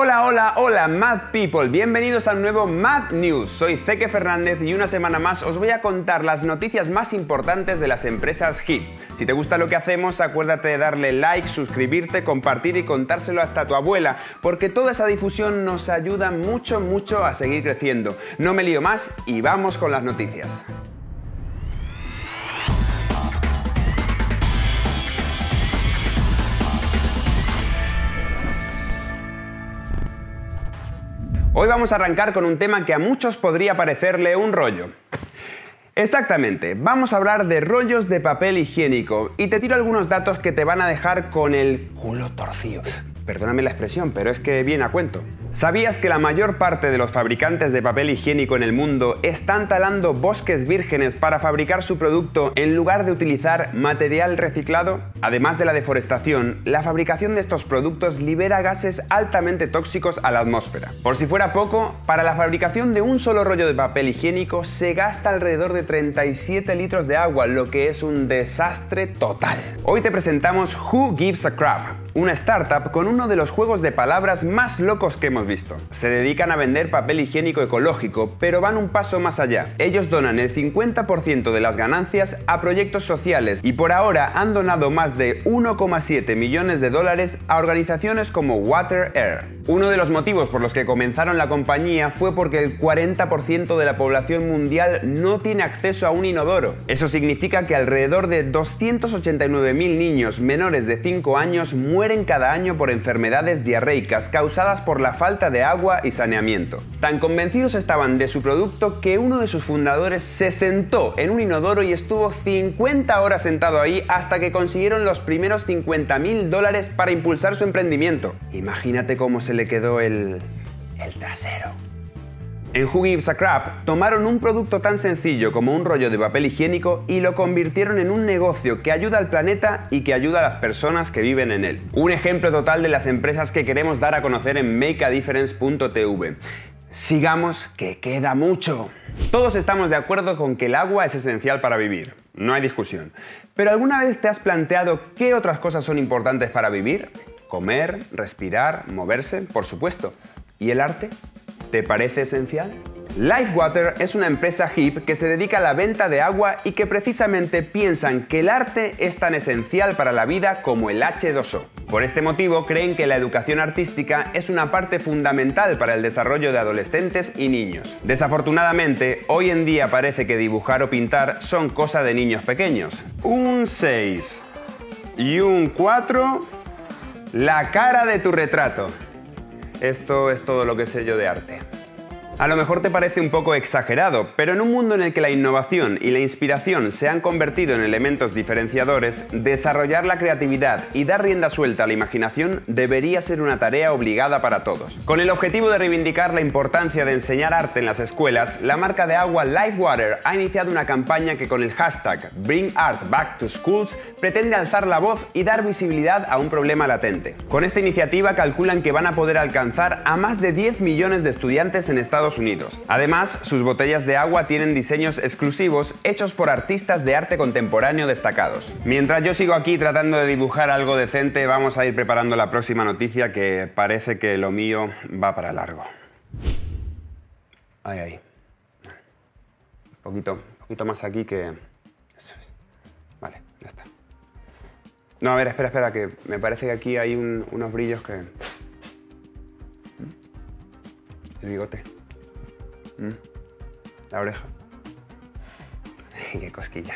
Hola, hola, hola, Mad People. Bienvenidos al nuevo Mad News. Soy Zeke Fernández y una semana más os voy a contar las noticias más importantes de las empresas HIP. Si te gusta lo que hacemos, acuérdate de darle like, suscribirte, compartir y contárselo hasta tu abuela, porque toda esa difusión nos ayuda mucho, mucho a seguir creciendo. No me lío más y vamos con las noticias. Hoy vamos a arrancar con un tema que a muchos podría parecerle un rollo. Exactamente, vamos a hablar de rollos de papel higiénico y te tiro algunos datos que te van a dejar con el culo torcido. Perdóname la expresión, pero es que viene a cuento. ¿Sabías que la mayor parte de los fabricantes de papel higiénico en el mundo están talando bosques vírgenes para fabricar su producto en lugar de utilizar material reciclado? Además de la deforestación, la fabricación de estos productos libera gases altamente tóxicos a la atmósfera. Por si fuera poco, para la fabricación de un solo rollo de papel higiénico se gasta alrededor de 37 litros de agua, lo que es un desastre total. Hoy te presentamos Who Gives a Crap, una startup con uno de los juegos de palabras más locos que hemos visto. Se dedican a vender papel higiénico ecológico, pero van un paso más allá. Ellos donan el 50% de las ganancias a proyectos sociales y por ahora han donado más de 1,7 millones de dólares a organizaciones como Water Air. Uno de los motivos por los que comenzaron la compañía fue porque el 40% de la población mundial no tiene acceso a un inodoro. Eso significa que alrededor de 289.000 niños menores de 5 años mueren cada año por enfermedades diarreicas causadas por la falta de agua y saneamiento. Tan convencidos estaban de su producto que uno de sus fundadores se sentó en un inodoro y estuvo 50 horas sentado ahí hasta que consiguieron los primeros 50.000 dólares para impulsar su emprendimiento. Imagínate cómo se le quedó el, el trasero. En Who Gives a Crap tomaron un producto tan sencillo como un rollo de papel higiénico y lo convirtieron en un negocio que ayuda al planeta y que ayuda a las personas que viven en él. Un ejemplo total de las empresas que queremos dar a conocer en makeadifference.tv. Sigamos que queda mucho. Todos estamos de acuerdo con que el agua es esencial para vivir, no hay discusión. Pero ¿alguna vez te has planteado qué otras cosas son importantes para vivir? Comer, respirar, moverse, por supuesto. ¿Y el arte? ¿Te parece esencial? Lifewater es una empresa hip que se dedica a la venta de agua y que precisamente piensan que el arte es tan esencial para la vida como el H2O. Por este motivo creen que la educación artística es una parte fundamental para el desarrollo de adolescentes y niños. Desafortunadamente, hoy en día parece que dibujar o pintar son cosa de niños pequeños. Un 6 y un 4 la cara de tu retrato. Esto es todo lo que sé yo de arte. A lo mejor te parece un poco exagerado, pero en un mundo en el que la innovación y la inspiración se han convertido en elementos diferenciadores, desarrollar la creatividad y dar rienda suelta a la imaginación debería ser una tarea obligada para todos. Con el objetivo de reivindicar la importancia de enseñar arte en las escuelas, la marca de agua Lifewater ha iniciado una campaña que con el hashtag Bring Art Back to Schools pretende alzar la voz y dar visibilidad a un problema latente. Con esta iniciativa calculan que van a poder alcanzar a más de 10 millones de estudiantes en Estados Unidos. Además, sus botellas de agua tienen diseños exclusivos hechos por artistas de arte contemporáneo destacados. Mientras yo sigo aquí tratando de dibujar algo decente, vamos a ir preparando la próxima noticia que parece que lo mío va para largo. Ahí, ahí. Un poquito, poquito más aquí que... Vale, ya está. No, a ver, espera, espera, que me parece que aquí hay un- unos brillos que... ¿Mm? El bigote. Mm. La oreja. Qué cosquilla.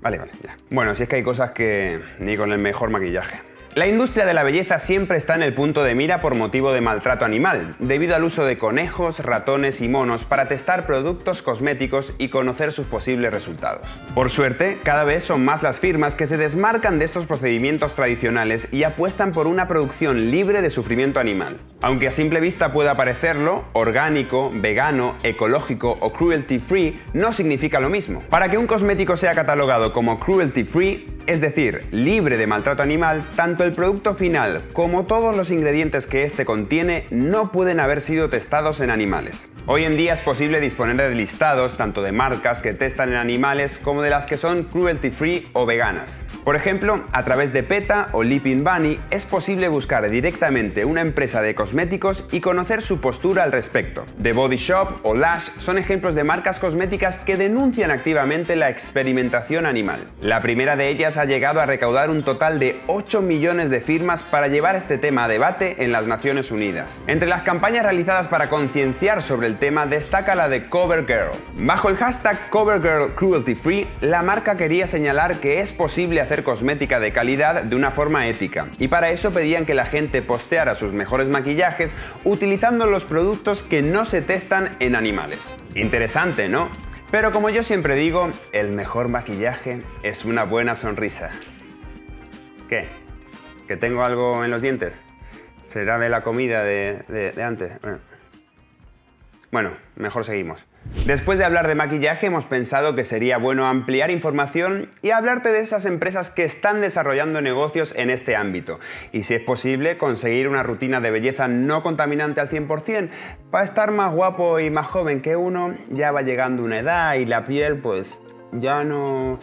Vale, vale, ya. Bueno, si es que hay cosas que ni con el mejor maquillaje. La industria de la belleza siempre está en el punto de mira por motivo de maltrato animal, debido al uso de conejos, ratones y monos para testar productos cosméticos y conocer sus posibles resultados. Por suerte, cada vez son más las firmas que se desmarcan de estos procedimientos tradicionales y apuestan por una producción libre de sufrimiento animal. Aunque a simple vista pueda parecerlo, orgánico, vegano, ecológico o cruelty free no significa lo mismo. Para que un cosmético sea catalogado como cruelty free, es decir, libre de maltrato animal, tanto el producto final como todos los ingredientes que éste contiene no pueden haber sido testados en animales. Hoy en día es posible disponer de listados tanto de marcas que testan en animales como de las que son cruelty free o veganas. Por ejemplo, a través de PETA o Leaping Bunny es posible buscar directamente una empresa de cosméticos y conocer su postura al respecto. The Body Shop o Lash son ejemplos de marcas cosméticas que denuncian activamente la experimentación animal. La primera de ellas ha llegado a recaudar un total de 8 millones de firmas para llevar este tema a debate en las Naciones Unidas. Entre las campañas realizadas para concienciar sobre el tema destaca la de CoverGirl. Bajo el hashtag CoverGirl Cruelty Free, la marca quería señalar que es posible hacer cosmética de calidad de una forma ética, y para eso pedían que la gente posteara sus mejores maquillajes utilizando los productos que no se testan en animales. Interesante, ¿no? Pero como yo siempre digo, el mejor maquillaje es una buena sonrisa. ¿Qué? ¿Que tengo algo en los dientes? ¿Será de la comida de, antes? bueno, mejor seguimos. Después de hablar de maquillaje, hemos pensado que sería bueno ampliar información y hablarte de esas empresas que están desarrollando negocios en este ámbito. Y si es posible, conseguir una rutina de belleza no contaminante al 100%. Para estar más guapo y más joven que uno, ya va llegando una edad y la piel pues ya no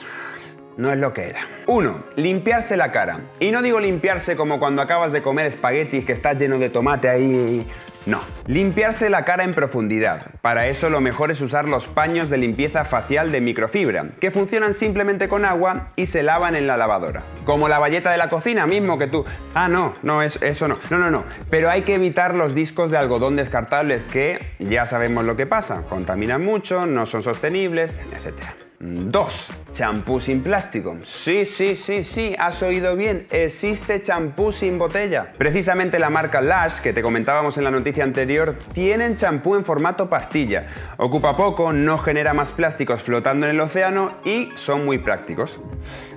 no es lo que era. 1. Limpiarse la cara. Y no digo limpiarse como cuando acabas de comer espaguetis que estás lleno de tomate ahí. No. Limpiarse la cara en profundidad. Para eso lo mejor es usar los paños de limpieza facial de microfibra, que funcionan simplemente con agua y se lavan en la lavadora. Como la valleta de la cocina mismo que tú... Ah, no, no, es, eso no. No, no, no. Pero hay que evitar los discos de algodón descartables que ya sabemos lo que pasa. Contaminan mucho, no son sostenibles, etc. 2. Champú sin plástico. Sí, sí, sí, sí, has oído bien. Existe champú sin botella. Precisamente la marca Lash, que te comentábamos en la noticia anterior, tienen champú en formato pastilla. Ocupa poco, no genera más plásticos flotando en el océano y son muy prácticos.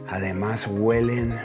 Además huelen...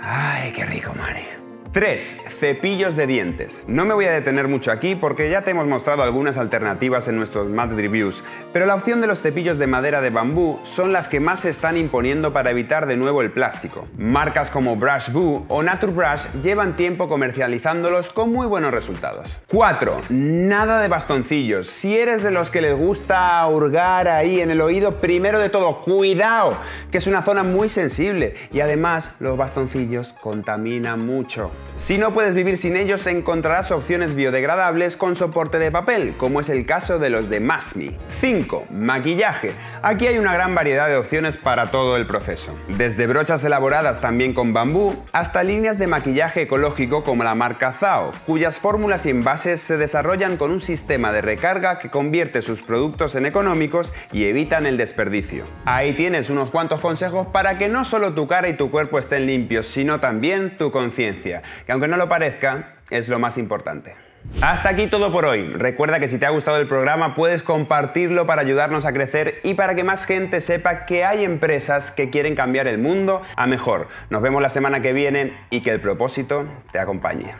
¡Ay, qué rico, Mari! 3. Cepillos de dientes. No me voy a detener mucho aquí porque ya te hemos mostrado algunas alternativas en nuestros Mad Reviews, pero la opción de los cepillos de madera de bambú son las que más se están imponiendo para evitar de nuevo el plástico. Marcas como Brush Boo o Nature Brush llevan tiempo comercializándolos con muy buenos resultados. 4. Nada de bastoncillos. Si eres de los que les gusta hurgar ahí en el oído, primero de todo, cuidado, que es una zona muy sensible y además los bastoncillos contaminan mucho. Si no puedes vivir sin ellos, encontrarás opciones biodegradables con soporte de papel, como es el caso de los de Masmi. 5. Maquillaje. Aquí hay una gran variedad de opciones para todo el proceso. Desde brochas elaboradas también con bambú, hasta líneas de maquillaje ecológico como la marca Zao, cuyas fórmulas y envases se desarrollan con un sistema de recarga que convierte sus productos en económicos y evitan el desperdicio. Ahí tienes unos cuantos consejos para que no solo tu cara y tu cuerpo estén limpios, sino también tu conciencia que aunque no lo parezca, es lo más importante. Hasta aquí todo por hoy. Recuerda que si te ha gustado el programa puedes compartirlo para ayudarnos a crecer y para que más gente sepa que hay empresas que quieren cambiar el mundo a mejor. Nos vemos la semana que viene y que el propósito te acompañe.